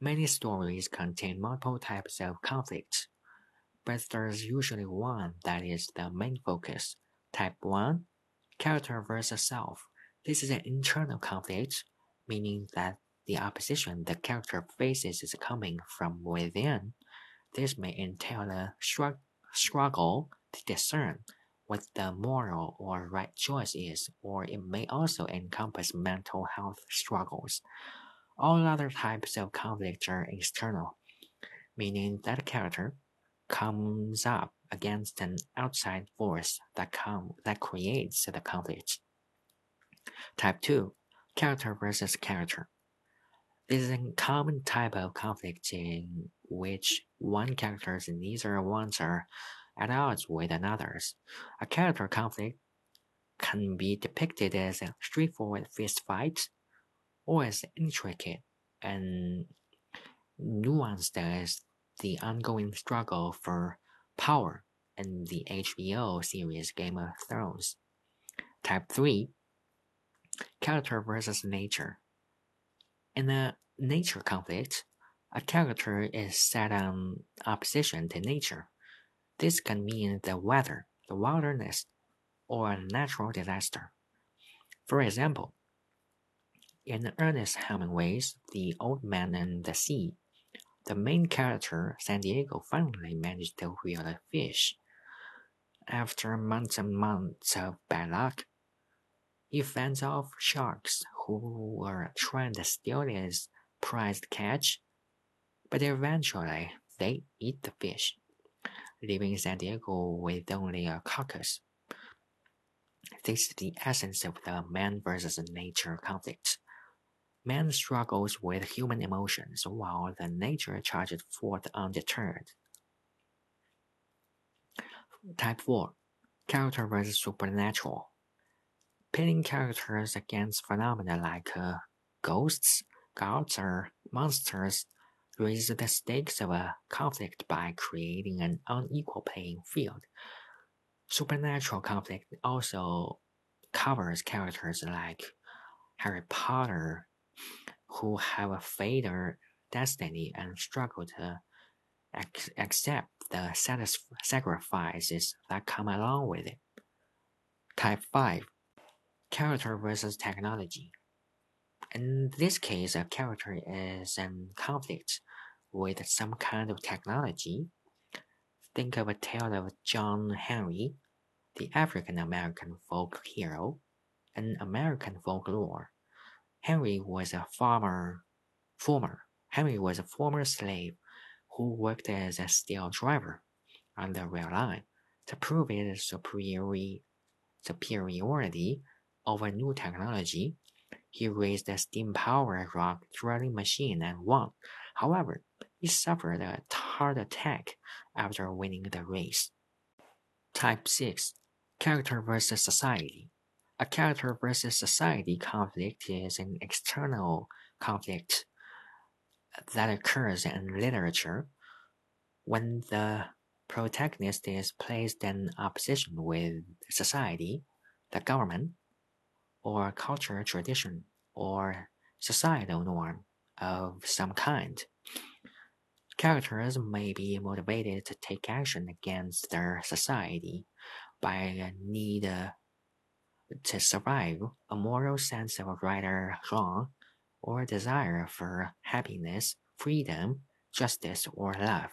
Many stories contain multiple types of conflict, but there's usually one that is the main focus. Type 1 Character versus Self. This is an internal conflict, meaning that the opposition the character faces is coming from within. This may entail a struggle to discern what the moral or right choice is, or it may also encompass mental health struggles. All other types of conflict are external, meaning that character comes up against an outside force that com- that creates the conflict. Type 2 Character versus character. This is a common type of conflict in which one character's needs or wants are at odds with another's. A character conflict can be depicted as a straightforward fist fight Oh, or as intricate and nuanced as the ongoing struggle for power in the HBO series Game of Thrones. Type 3 Character versus Nature. In a nature conflict, a character is set on opposition to nature. This can mean the weather, the wilderness, or a natural disaster. For example, in Ernest Hemingway's The Old Man and the Sea, the main character, Santiago, finally managed to reel a fish. After months and months of bad luck, he fends off sharks who were trying to steal his prized catch, but eventually they eat the fish leaving Santiago with only a carcass. This is the essence of the man versus nature conflict. Man struggles with human emotions while the nature charges forth undeterred. Type 4 Character versus Supernatural. Pitting characters against phenomena like uh, ghosts, gods, or monsters raises the stakes of a conflict by creating an unequal playing field. Supernatural conflict also covers characters like Harry Potter who have a fate or destiny and struggle to ac- accept the sacrifices that come along with it. Type 5 Character versus Technology. In this case, a character is in conflict with some kind of technology. Think of a tale of John Henry, the African American folk hero, in American folklore. Henry was a farmer, former. Henry was a former slave who worked as a steel driver on the rail line to prove his superiority, superiority over new technology. He raised a steam-powered rock drilling machine and won. However, he suffered a heart attack after winning the race. Type 6 Character versus Society A character versus society conflict is an external conflict that occurs in literature when the protagonist is placed in opposition with society, the government, or culture tradition, or societal norm of some kind. Characters may be motivated to take action against their society by a need to survive, a moral sense of right or wrong, or desire for happiness, freedom, justice, or love.